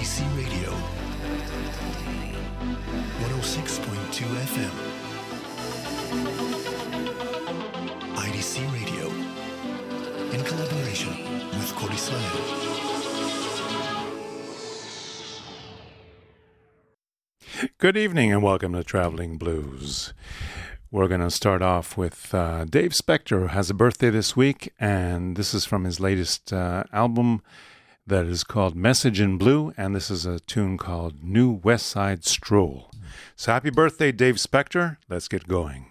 IDC Radio, 106.2 FM. IDC Radio, in collaboration with Israel. Good evening and welcome to Traveling Blues. We're going to start off with uh, Dave Specter, who has a birthday this week, and this is from his latest uh, album that is called Message in Blue, and this is a tune called New West Side Stroll. So happy birthday, Dave Specter. Let's get going.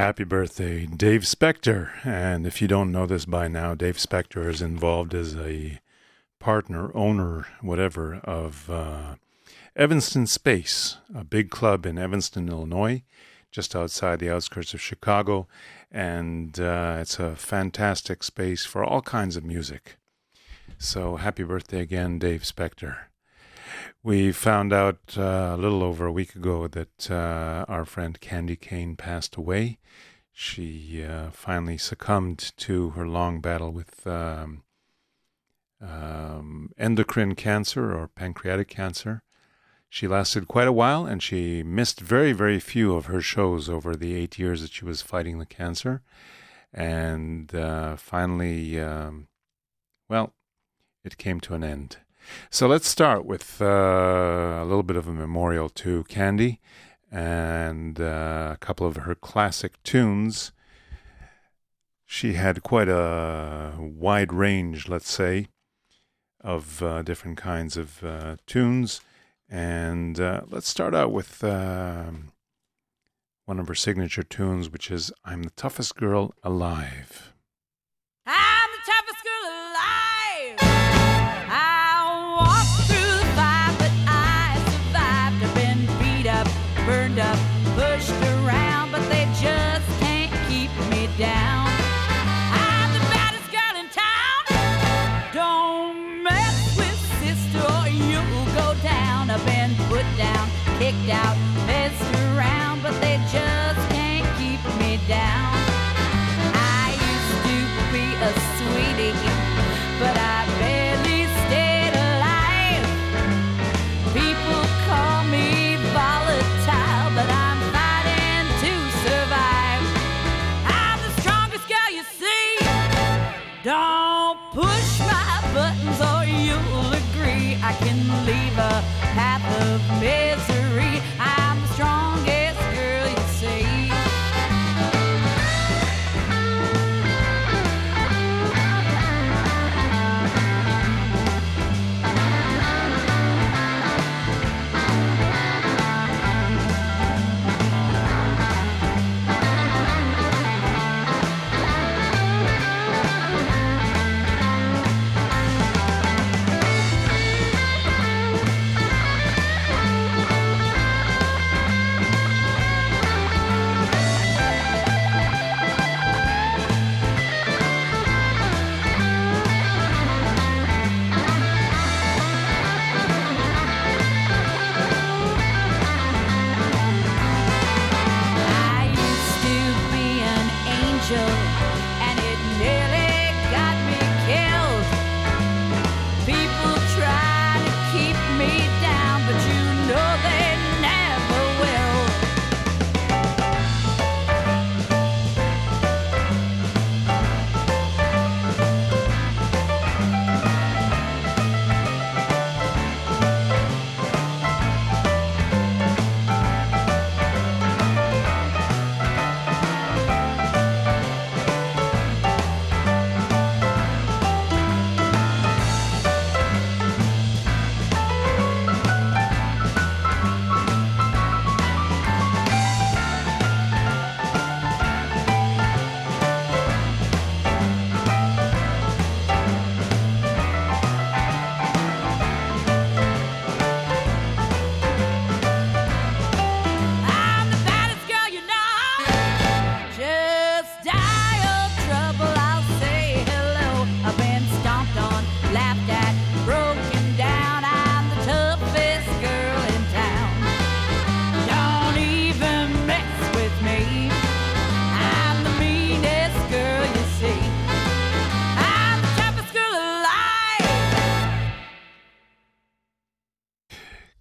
Happy birthday, Dave Specter. And if you don't know this by now, Dave Specter is involved as a partner, owner, whatever, of uh, Evanston Space, a big club in Evanston, Illinois, just outside the outskirts of Chicago. And uh, it's a fantastic space for all kinds of music. So happy birthday again, Dave Specter. We found out uh, a little over a week ago that uh, our friend Candye Kane passed away. She uh, finally succumbed to her long battle with um, um, endocrine cancer or pancreatic cancer. She lasted quite a while and she missed very, very few of her shows over the eight years that she was fighting the cancer. And uh, finally, um, well, it came to an end. So let's start with uh, a little bit of a memorial to Candye and uh, a couple of her classic tunes. She had quite a wide range, let's say, of uh, different kinds of uh, tunes. And uh, let's start out with um, one of her signature tunes, which is I'm the Toughest Girl Alive. I'm the toughest girl alive.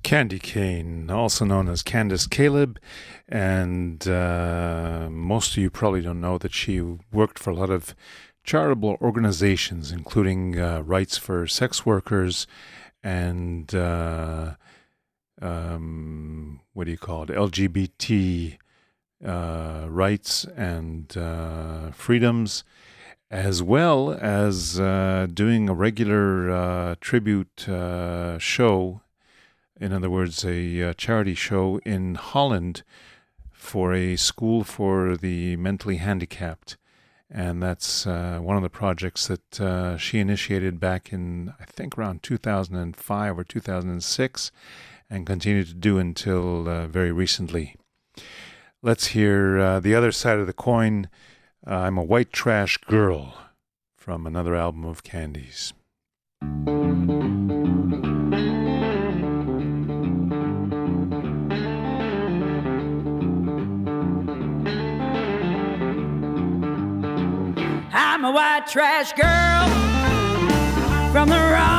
Candye Kane, also known as Candace Caleb, and uh, most of you probably don't know that she worked for a lot of charitable organizations, including uh, Rights for Sex Workers and uh, um, what do you call it? LGBT uh, rights and uh, freedoms, as well as uh, doing a regular uh, tribute uh, show in other words, a uh, charity show in Holland for a school for the mentally handicapped. And that's uh, one of the projects that uh, she initiated back in, I think, around 2005 or 2006 and continued to do until uh, very recently. Let's hear uh, the other side of the coin. I'm a white trash girl from another album of Candye's. I'm a white trash girl from the wrong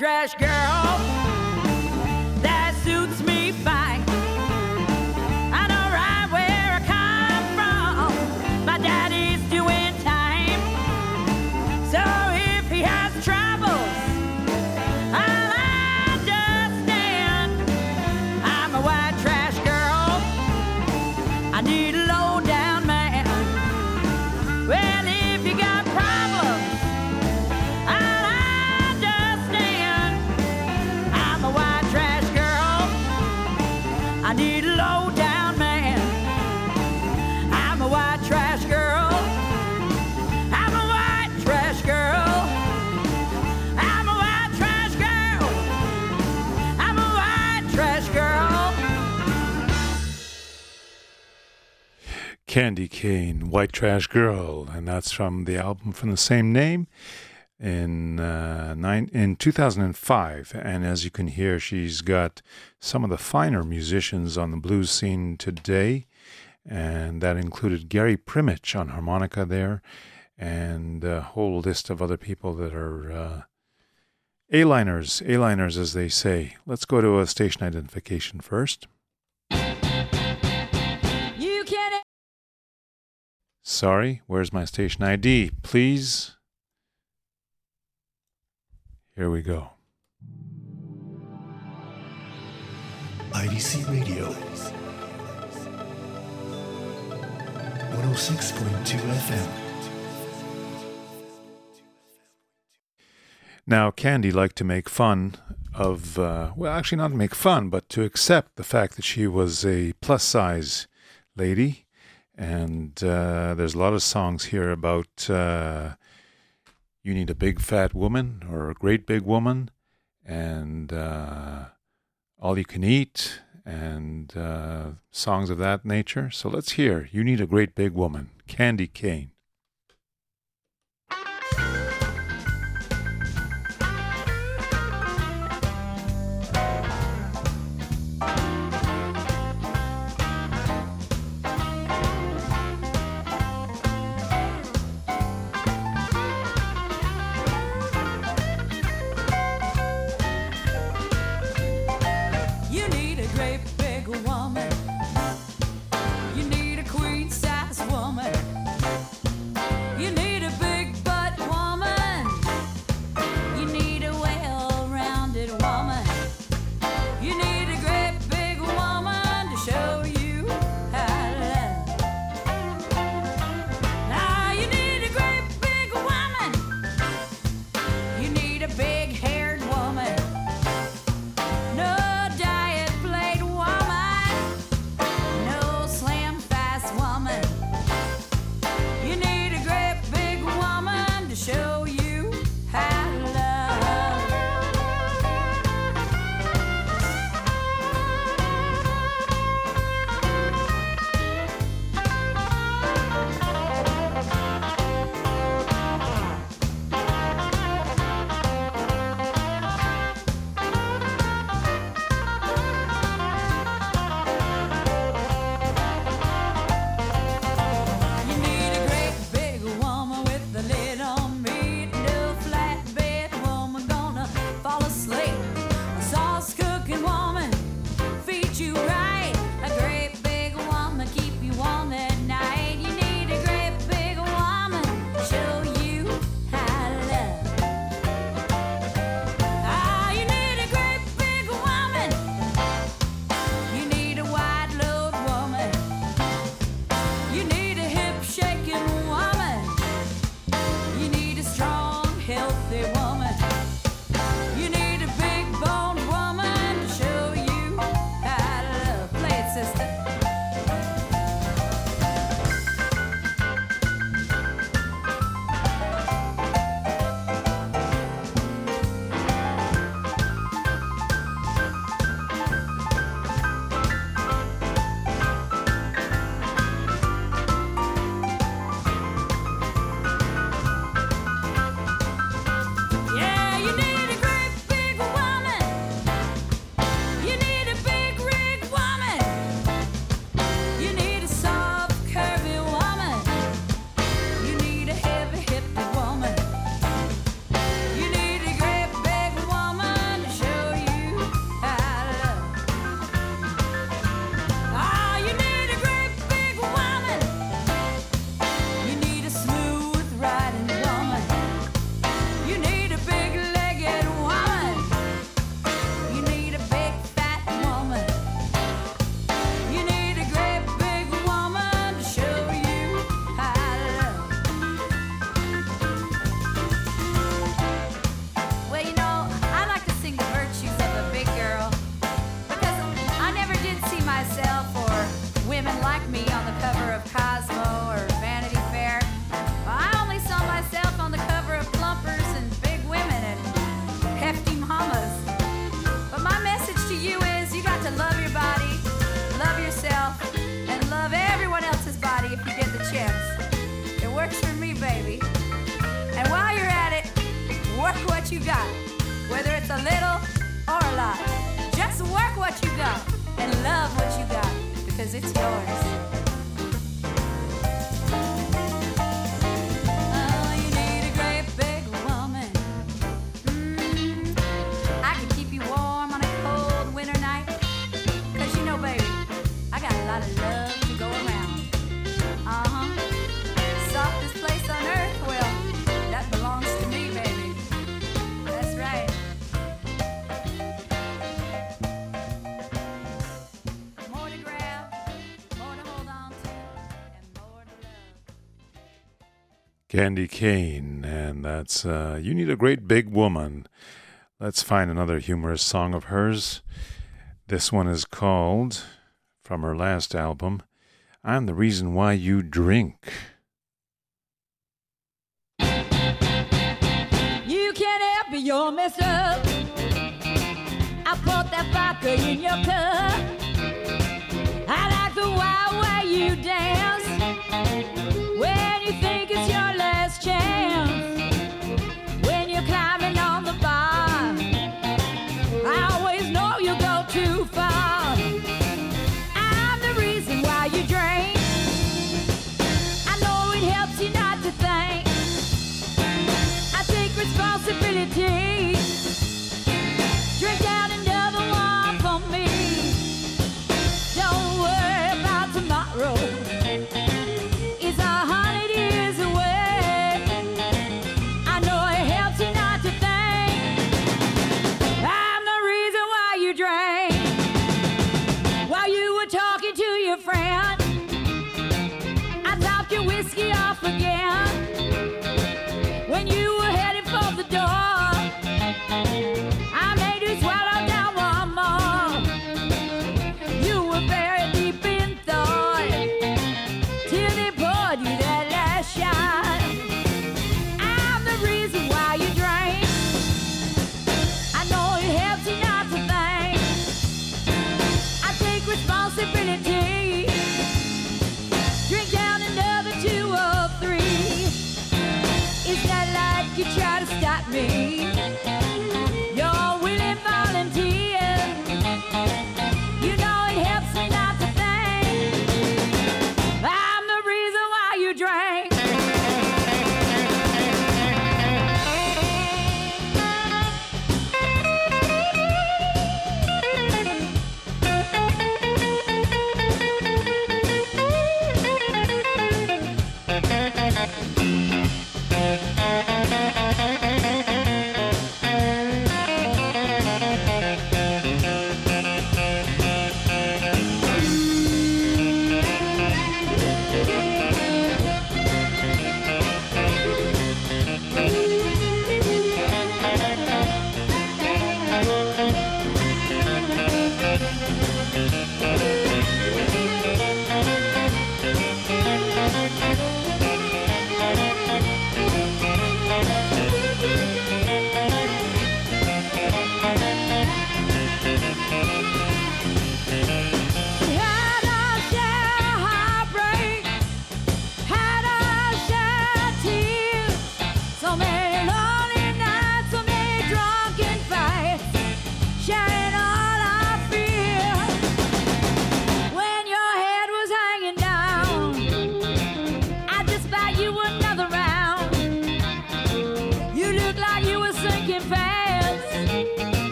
trash girl. Candye Kane, White Trash Girl, and that's from the album from the same name in uh, nine, in 2005. And as you can hear, she's got some of the finer musicians on the blues scene today, and that included Gary Primich on harmonica there, and a whole list of other people that are uh, A-liners, A-liners as they say. Let's go to a station identification first. Sorry, where's my station ID? Please. Here we go. IDC Radio. 106.2 FM. Now, Candye liked to make fun of, uh, well, actually, not make fun, but to accept the fact that she was a plus size lady. And uh, there's a lot of songs here about uh, you need a big fat woman or a great big woman, and uh, all you can eat, and uh, songs of that nature. So let's hear You Need a Great Big Woman, Candye Candye Kane, and that's uh, You Need a Great Big Woman. Let's find another humorous song of hers. This one is called, from her last album, I'm the Reason Why You Drink. You can't help your mess up. I put that vodka in your cup. I like the wild way you dance when you think.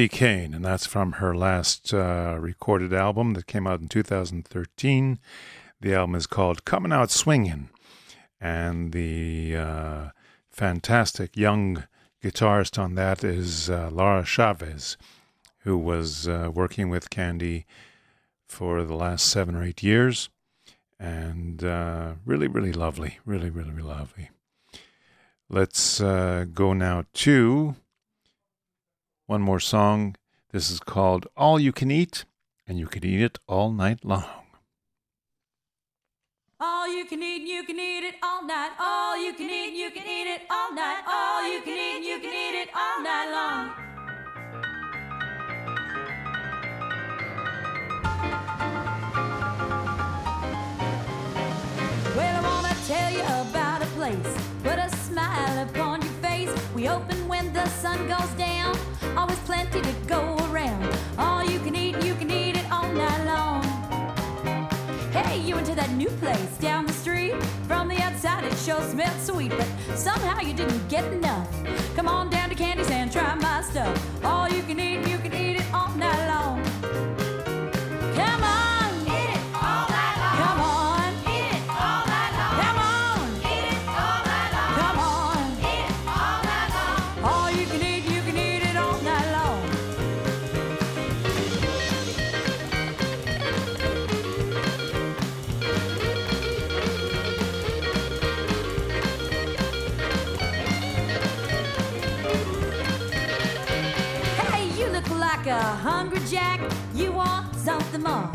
Candye Kane, and that's from her last uh, recorded album that came out in 2013. The album is called Coming Out Swingin', and the uh, fantastic young guitarist on that is uh, Laura Chavez, who was uh, working with Candye for the last seven or eight years, and uh, really, really lovely, really, really, really lovely. Let's uh, go now to one more song. This is called All You Can Eat, and you can eat it all night long. All you can eat, you can eat it all night. All you can eat, you can eat it all night. All you can eat, you can eat it all night long. Well, I wanna tell you about a place. Put a smile upon your face. We open the sun goes down. Always plenty to go around. All you can eat, you can eat it all night long. Hey, you went to that new place down the street. From the outside, it sure smelled sweet, but somehow you didn't get enough. Come on down to Candy's and try my stuff. All you can eat, you can eat it all night long. Something more?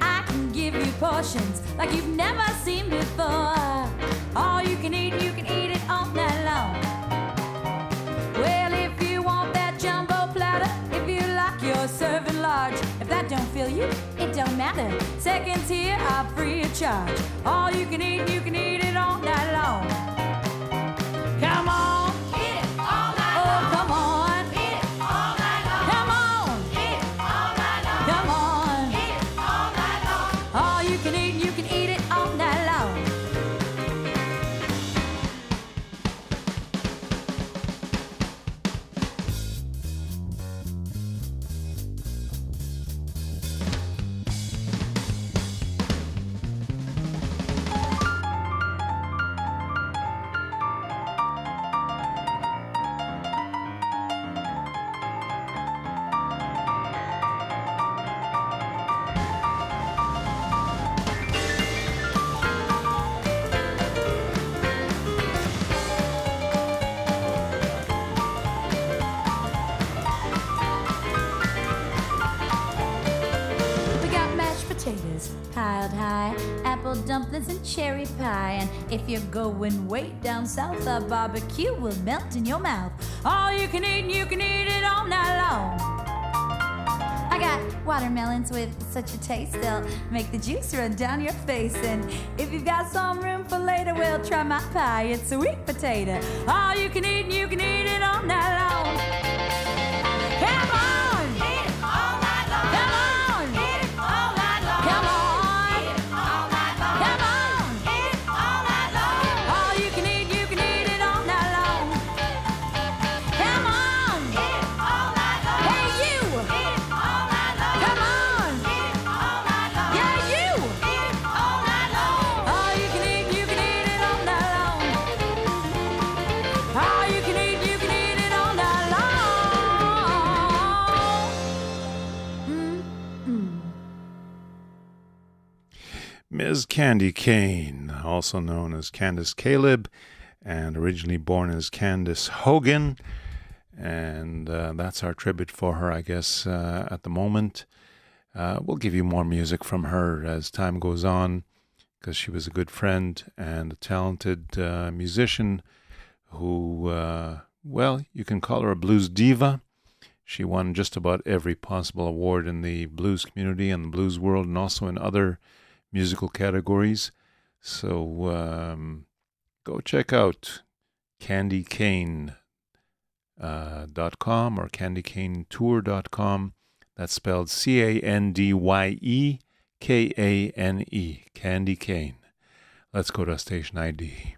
I can give you portions like you've never seen before. All you can eat, you can eat it all night long. Well, if you want that jumbo platter, if you like your serving large, if that don't fill you, it don't matter. Seconds here are free of charge. All you can eat, you can eat it all night long. If you're going way down south, a barbecue will melt in your mouth. All you can eat, and you can eat it all night long. I got watermelons with such a taste, they'll make the juice run down your face. And if you've got some room for later, we'll try my pie. It's a sweet potato. All you can eat, and you can eat it all night long. Ms. Candye Kane, also known as Candace Caleb, and originally born as Candace Hogan. And uh, that's our tribute for her, I guess, uh, at the moment. Uh, we'll give you more music from her as time goes on because she was a good friend and a talented uh, musician who, uh, well, you can call her a blues diva. She won just about every possible award in the blues community and the blues world and also in other musical categories. So um, go check out candyekane.com uh, dot com or candycanetour.com. That's spelled C A N D Y E K A N E, Candye Kane. Let's go to station ID.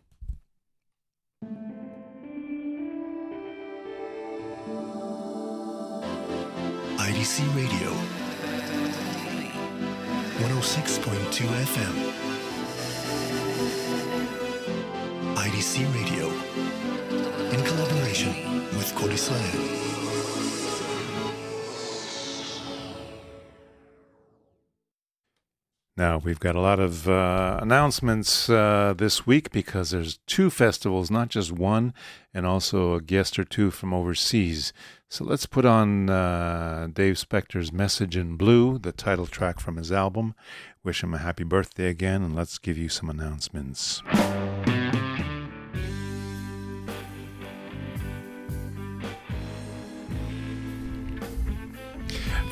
IDC Radio. 106.2 FM. IDC Radio, in collaboration with Kodisland. Now, we've got a lot of uh, announcements uh, this week because there's two festivals, not just one, and also a guest or two from overseas. So let's put on uh, Dave Specter's Message in Blue, the title track from his album. Wish him a happy birthday again, and let's give you some announcements.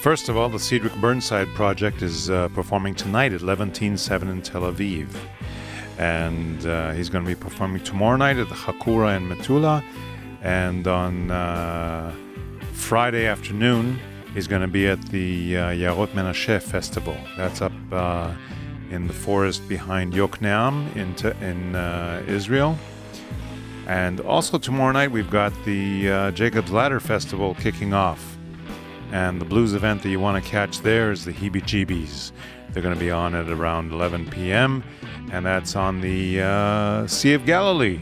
First of all, the Cedric Burnside Project is uh, performing tonight at Levontin 7 in Tel Aviv. And uh, he's going to be performing tomorrow night at the Hakura in Metula. And on uh, Friday afternoon, he's going to be at the uh, Yarot Menashe Festival. That's up uh, in the forest behind Yokneam in, t- in uh, Israel. And also tomorrow night, we've got the uh, Jacob's Ladder Festival kicking off. And the blues event that you want to catch there is the Heebie Jeebies. They're going to be on at around 11 p.m., and that's on the uh, Sea of Galilee.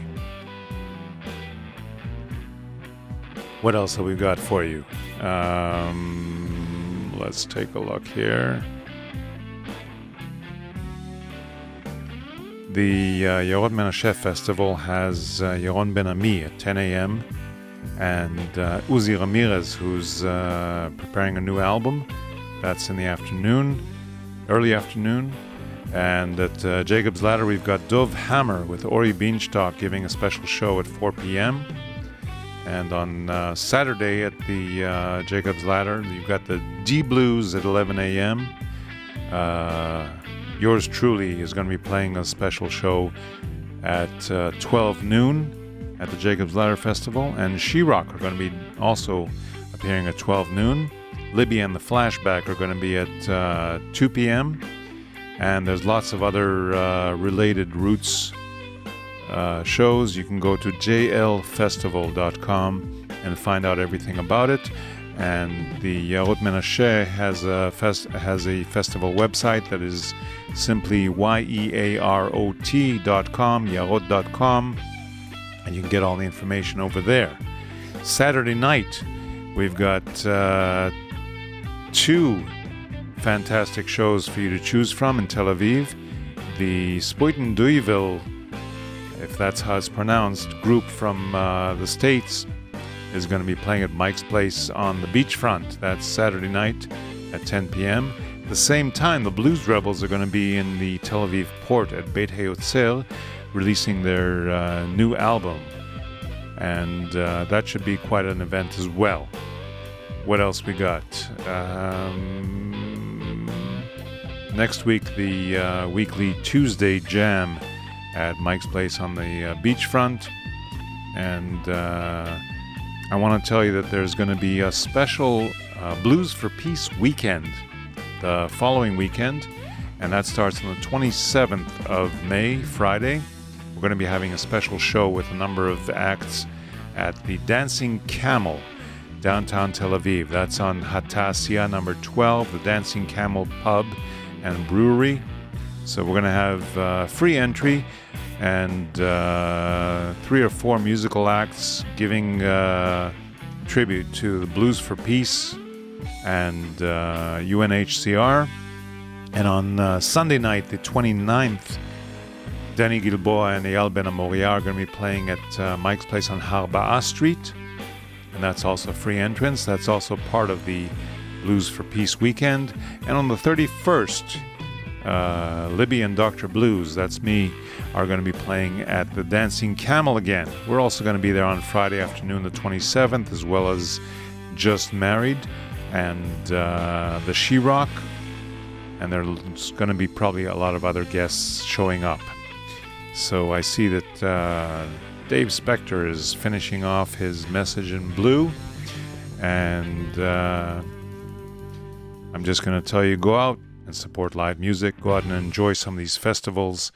What else have we got for you? Um, let's take a look here. The uh, Yaron Festival has uh, Yaron Ben Ami at 10 a.m and uh, Uzi Ramirez, who's uh, preparing a new album. That's in the afternoon, early afternoon. And at uh, Jacob's Ladder, we've got Dov Hammer with Ori Beanstalk giving a special show at 4 p.m. And on uh, Saturday at the uh, Jacob's Ladder, you've got the D Blues at 11 a.m. Uh, yours truly is going to be playing a special show at 12 noon at the Jacob's Ladder Festival, and She-Rock are going to be also appearing at 12 noon. Libby and the Flashback are going to be at uh, 2 p.m. And there's lots of other uh, related roots uh, shows. You can go to jlfestival.com and find out everything about it. And the Yarot Menashe has a fest- has a festival website that is simply y e a r o t dot com yarot.com and you can get all the information over there. Saturday night, we've got uh, two fantastic shows for you to choose from in Tel Aviv. The Spuyten Duyvil, if that's how it's pronounced, group from uh, the States is going to be playing at Mike's Place on the beachfront. That's Saturday night at 10 p.m. At the same time, the Blues Rebels are going to be in the Tel Aviv port at Beit Hayotzer releasing their uh, new album, and uh, that should be quite an event as well. What else we got? Um, next week, the uh, weekly Tuesday Jam at Mike's Place on the uh, beachfront, and uh, I want to tell you that there's going to be a special uh, Blues for Peace weekend the following weekend, and that starts on the 27th of May, Friday We're going to be having a special show with a number of acts at the Dancing Camel, downtown Tel Aviv. That's on Hatasia number 12, the Dancing Camel Pub and Brewery. So we're going to have uh, free entry and uh, three or four musical acts giving uh, tribute to the Blues for Peace and UNHCR. Uh, and on uh, Sunday night, the 29th, Danny Gilboa and Eyal Ben Amoria are going to be playing at uh, Mike's Place on Harba'a Street. And that's also free entrance. That's also part of the Blues for Peace weekend. And on the 31st, uh, Libby and Dr. Blues, that's me, are going to be playing at the Dancing Camel again. We're also going to be there on Friday afternoon, the 27th, as well as Just Married and uh, the She Rock. And there's going to be probably a lot of other guests showing up. So I see that uh, Dave Specter is finishing off his message in blue, and uh, I'm just going to tell you go out and support live music, go out and enjoy some of these festivals,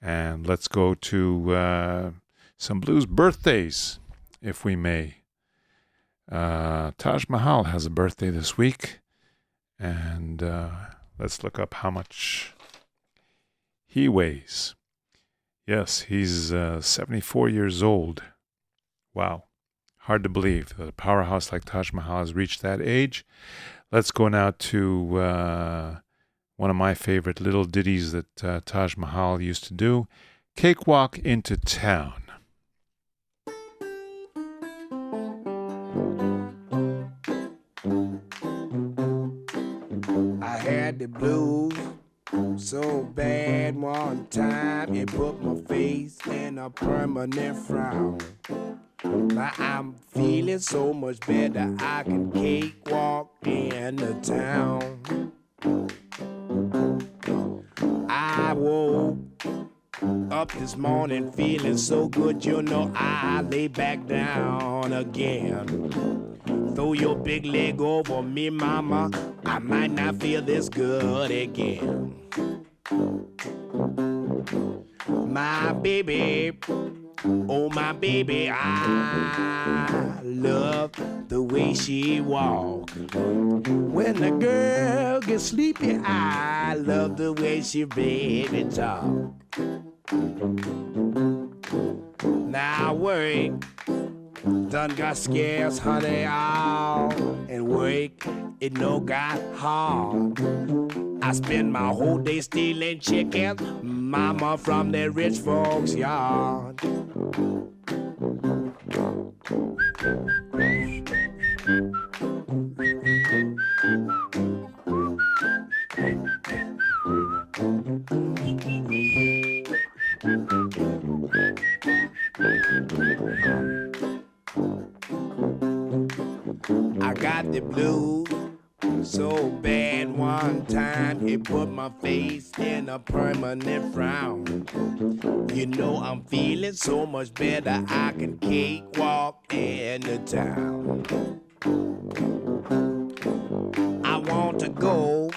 and let's go to uh, some blues birthdays, if we may. Uh, Taj Mahal has a birthday this week, and uh, let's look up how much he weighs. Yes, he's uh, 74 years old. Wow. Hard to believe that a powerhouse like Taj Mahal has reached that age. Let's go now to uh, one of my favorite little ditties that uh, Taj Mahal used to do Cakewalk into Town. I had the blues so bad one time it put my face in a permanent frown. Now I'm feeling so much better. I can cakewalk in the town. I woke up this morning feeling so good, you know I lay back down again. Throw your big leg over me, mama. I might not feel this good again. My baby, oh my baby, I love the way she walk. When the girl gets sleepy, I love the way she baby talk. Now work done got scarce, honey, all and work it no got hard. I spend my whole day stealing chickens, mama from the rich folks' yard. The blues so bad one time it put my face in a permanent frown. You know I'm feeling so much better. I can cakewalk in the town. I want to go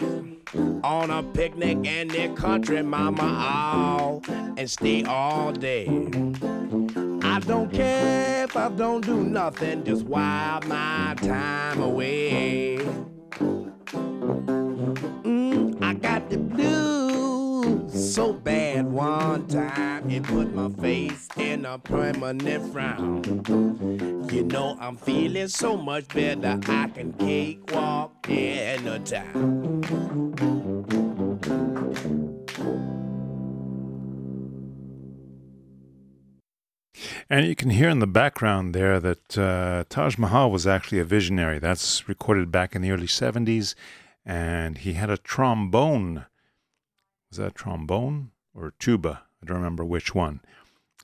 on a picnic in the country, mama, all and stay all day. I don't care I don't do nothing, just while my time away. Mm, I got the blues so bad one time it put my face in a permanent frown. You know I'm feeling so much better. I can cakewalk in the town. And you can hear in the background there that uh, Taj Mahal was actually a visionary. That's recorded back in the early 70s. And he had a trombone. Was that trombone or tuba? I don't remember which one.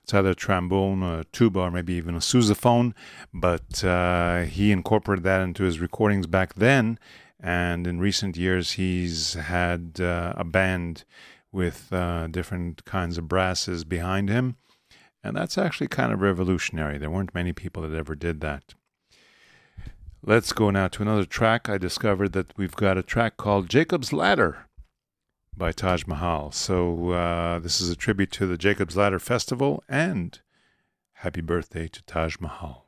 It's either a trombone, a tuba, or maybe even a sousaphone. But uh, he incorporated that into his recordings back then. And in recent years, he's had uh, a band with uh, different kinds of brasses behind him. And that's actually kind of revolutionary. There weren't many people that ever did that. Let's go now to another track. I discovered that we've got a track called Jacob's Ladder by Taj Mahal. So uh, this is a tribute to the Jacob's Ladder Festival and happy birthday to Taj Mahal.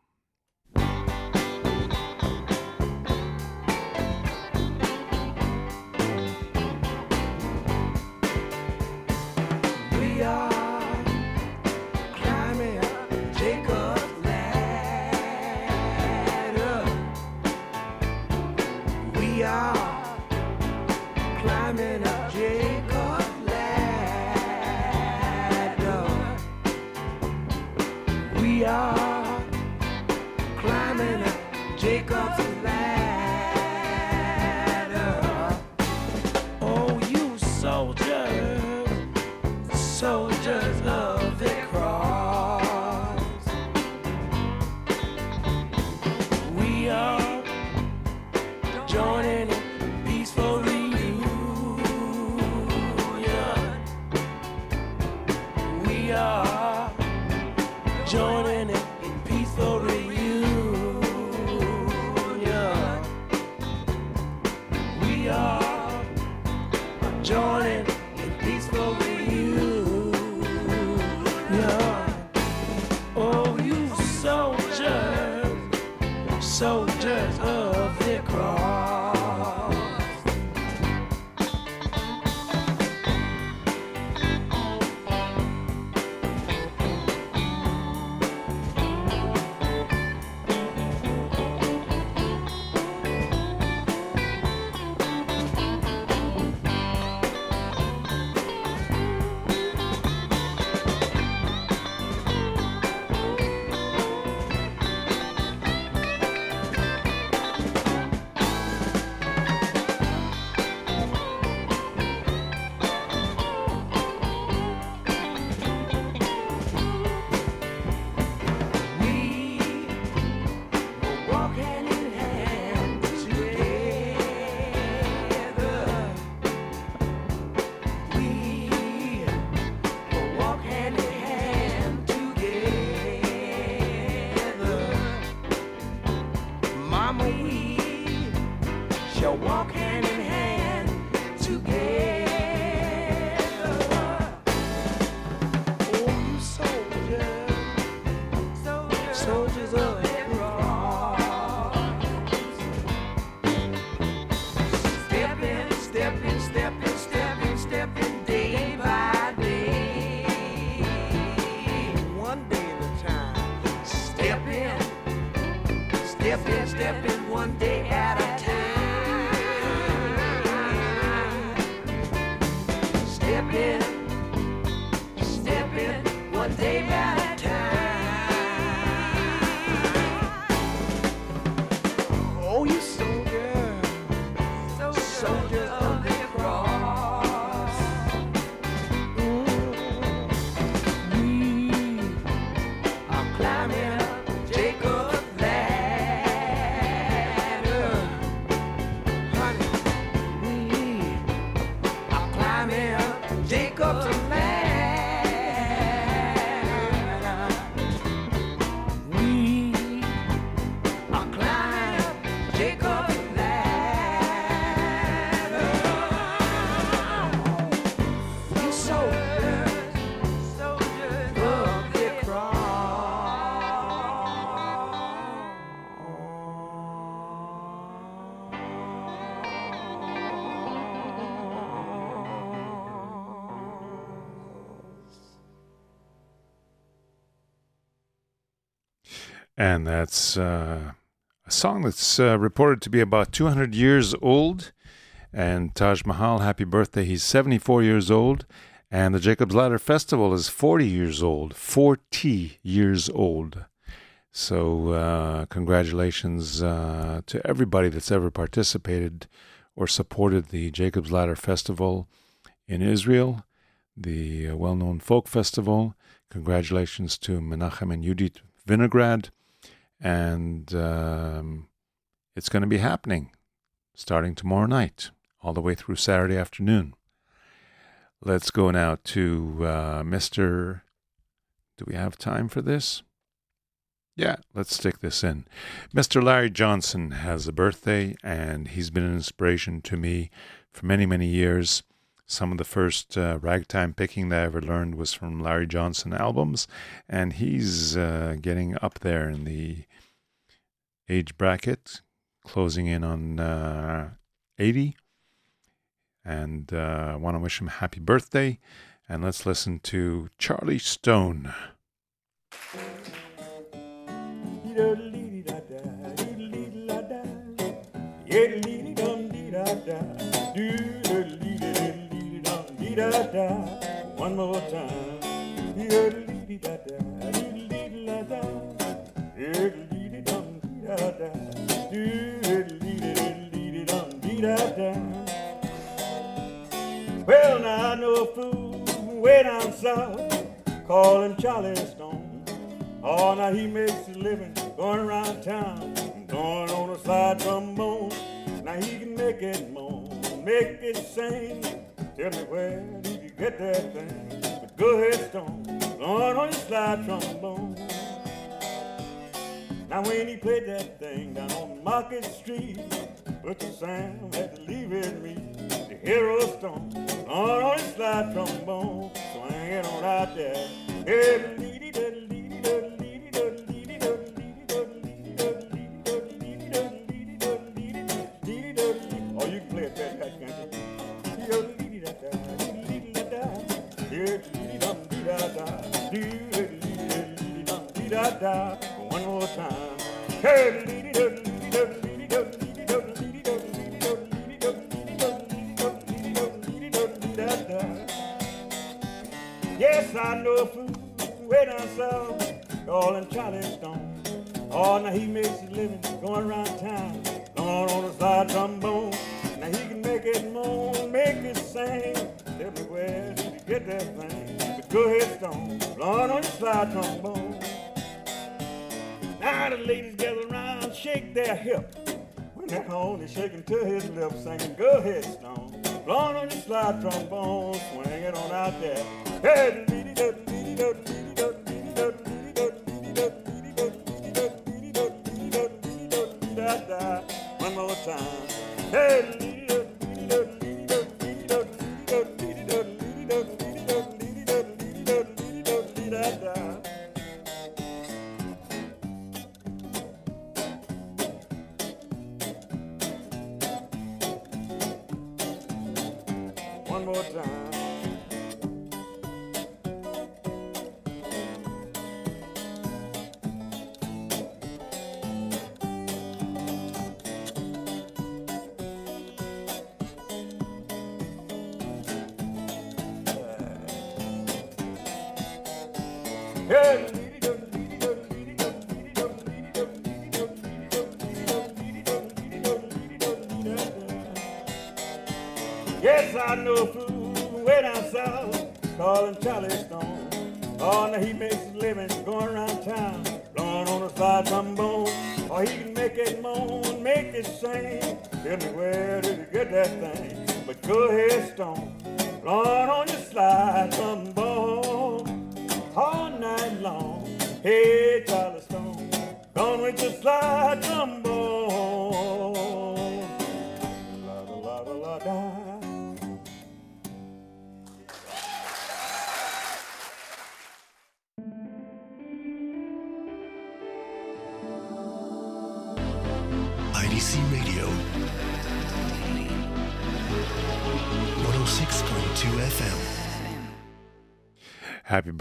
Jacob's ladder. That's uh, a song that's uh, reported to be about 200 years old. And Taj Mahal, happy birthday. He's 74 years old. And the Jacob's Ladder Festival is 40 years old. 40 years old. So, uh, congratulations uh, to everybody that's ever participated or supported the Jacob's Ladder Festival in Israel, the uh, well known folk festival. Congratulations to Menachem and Judith Vinograd. And um, it's going to be happening starting tomorrow night, all the way through Saturday afternoon. Let's go now to uh, Mr. Do we have time for this? Yeah, let's stick this in. Mr. Larry Johnson has a birthday, and he's been an inspiration to me for many, many years. Some of the first uh, ragtime picking that I ever learned was from Larry Johnson albums, and he's uh, getting up there in the age bracket, closing in on uh, 80. And uh, I want to wish him happy birthday. And let's listen to Charlie Stone. One more time. Well, now I know a fool way down south calling Charlie Stone. Oh, now he makes his living going around town, going on a slide trombone. Now he can make it moan, make it sing. Tell me where did you get that thing? But go ahead, Stone, going on your slide trombone. Now when he played that thing down on Market Street, but the sound had to leave it me. The hero stone on on his slide trombone, swinging on out there. Trombone, on out there. Hey, one more time. Hey,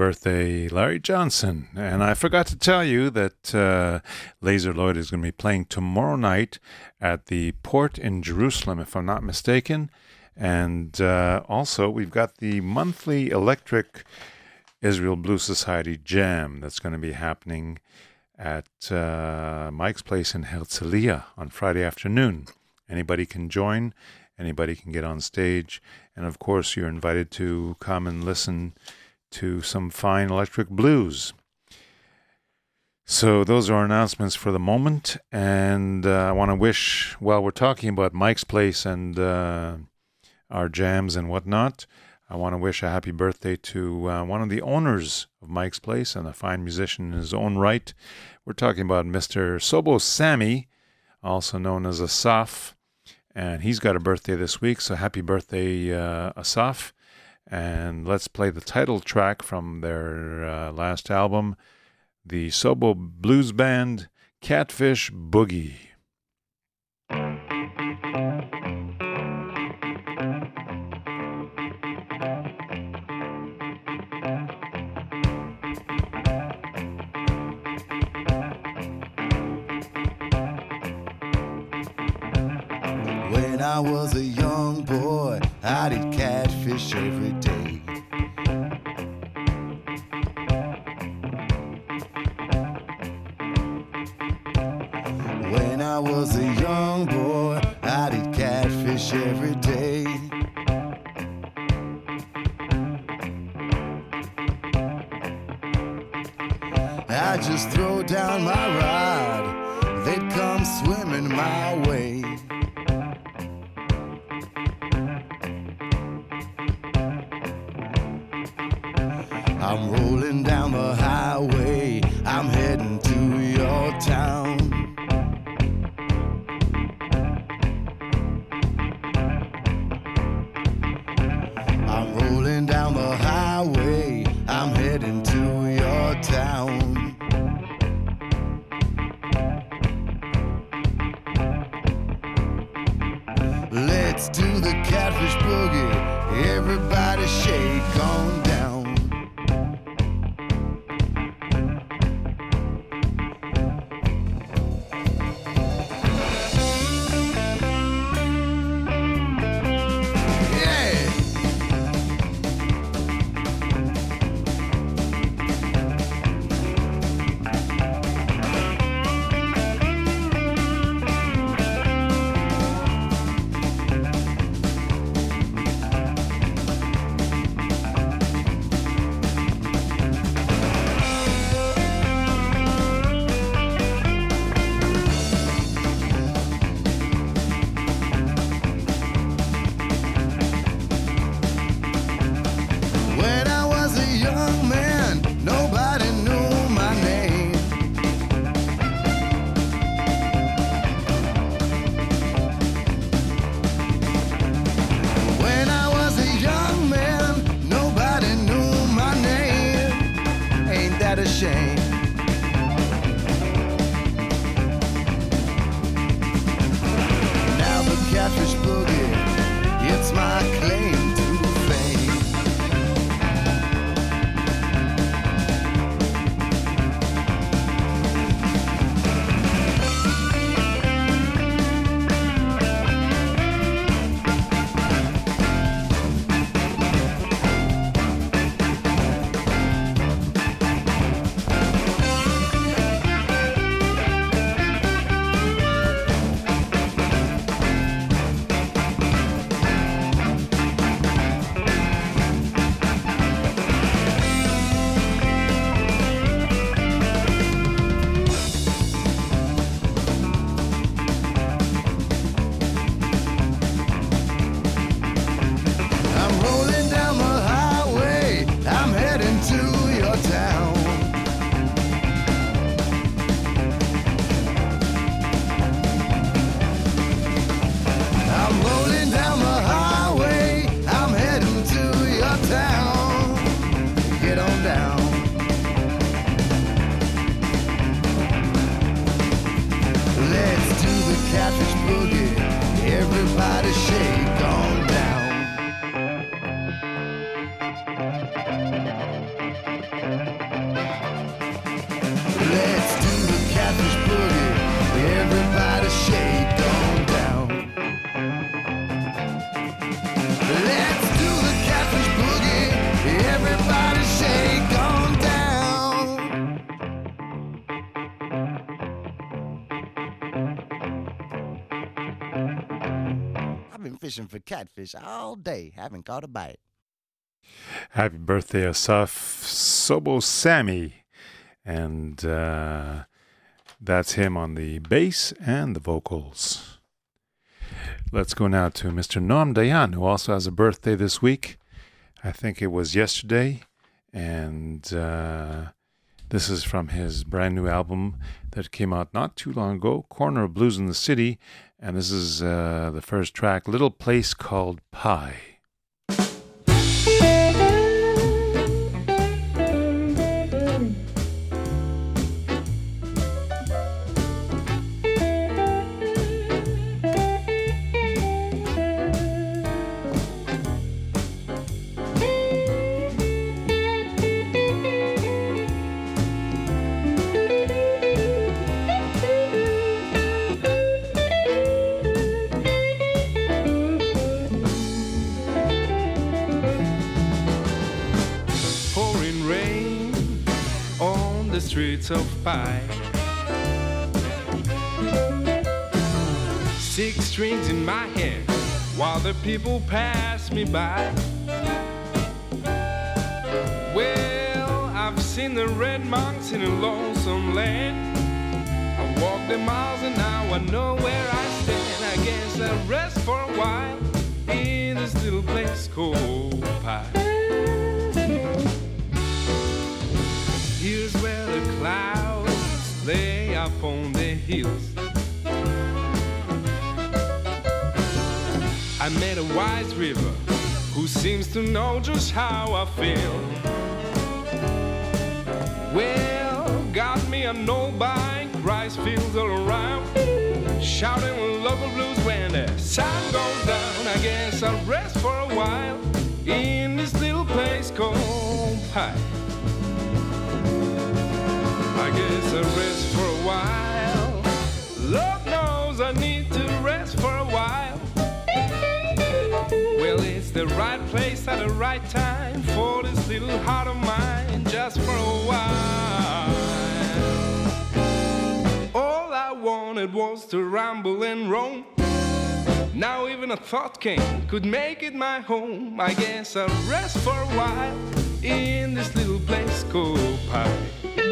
birthday, Larry Johnson. And I forgot to tell you that uh, Lazer Lloyd is going to be playing tomorrow night at the port in Jerusalem, if I'm not mistaken. And uh, also, we've got the monthly Electric Israel Blues Society Jam that's going to be happening at uh, Mike's Place in Herzliya on Friday afternoon. Anybody can join, anybody can get on stage. And of course, you're invited to come and listen to some fine electric blues. So those are announcements for the moment, and uh, I want to wish. While we're talking about Mike's Place and uh, our jams and whatnot, I want to wish a happy birthday to uh, one of the owners of Mike's Place and a fine musician in his own right. We're talking about Mr. Sobo Sammy, also known as Asaf, and he's got a birthday this week. So happy birthday, uh, Asaf! And let's play the title track from their uh, last album, the Sobo Blues Band Catfish Boogie. When I was a young boy, I did catfish every day. When I was a young boy, I did catfish every day. I just throw down my rod, they'd come swimming my way. I'm rolling down the highway. I'm heading to your town. Fishing for catfish all day, haven't caught a bite. Happy birthday, Asaf Sobo Sammy. And uh, that's him on the bass and the vocals. Let's go now to Mr. Noam Dayan, who also has a birthday this week. I think it was yesterday. And uh, this is from his brand new album that came out not too long ago, Corner of Blues in the City. And this is uh, the first track, Little Place Called Pie. Streets of Pi. Six strings in my hand while the people pass me by. Well, I've seen the red monks in a lonesome land. I've walked the miles and now I know where I stand. I guess I'll rest for a while in this little place called Pi. The clouds lay upon the hills. I met a wise river who seems to know just how I feel. Well, got me an old bike, rice fields all around. Shouting local blues when the sun goes down. I guess I'll rest for a while in this little place called Pie. I guess I rest for a while. Lord knows I need to rest for a while. Well, it's the right place at the right time for this little heart of mine, just for a while. All I wanted was to ramble and roam. Now even a thought came, could make it my home. I guess I'll rest for a while in this little place called Pie.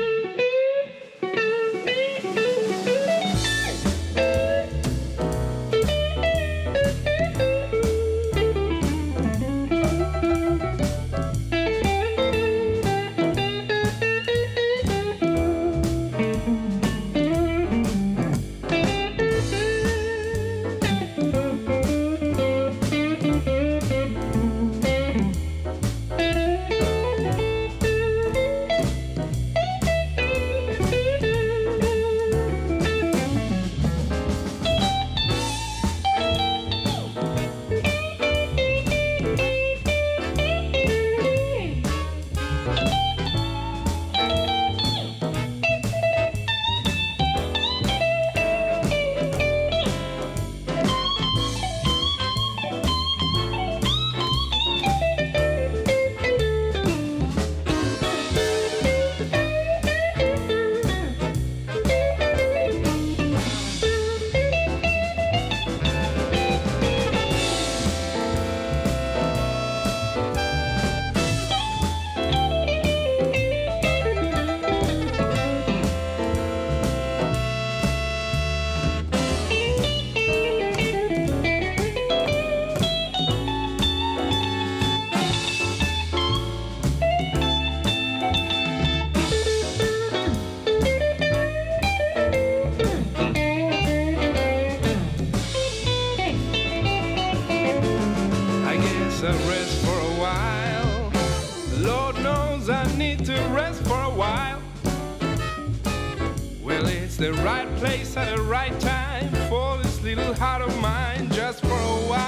Right place at the right time for this little heart of mine, just for a while.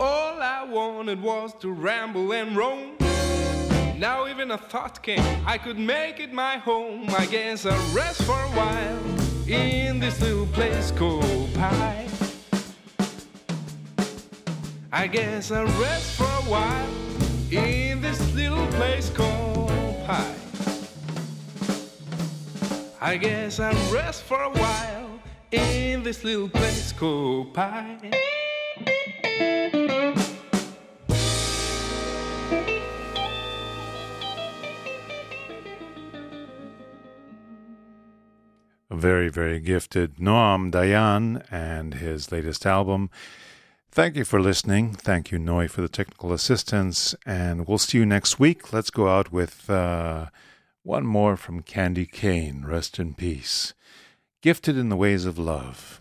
All I wanted was to ramble and roam. Now even a thought came, I could make it my home. I guess I'll rest for a while in this little place called Pie. I guess I'll rest for a while in this little place called Pie. I guess I'll rest for a while in this little place called Pie. very, very gifted Noam Dayan and his latest album. Thank you for listening. Thank you, Noi, for the technical assistance. And we'll see you next week. Let's go out with uh, one more from Candye Kane. Rest in peace. Gifted in the Ways of Love.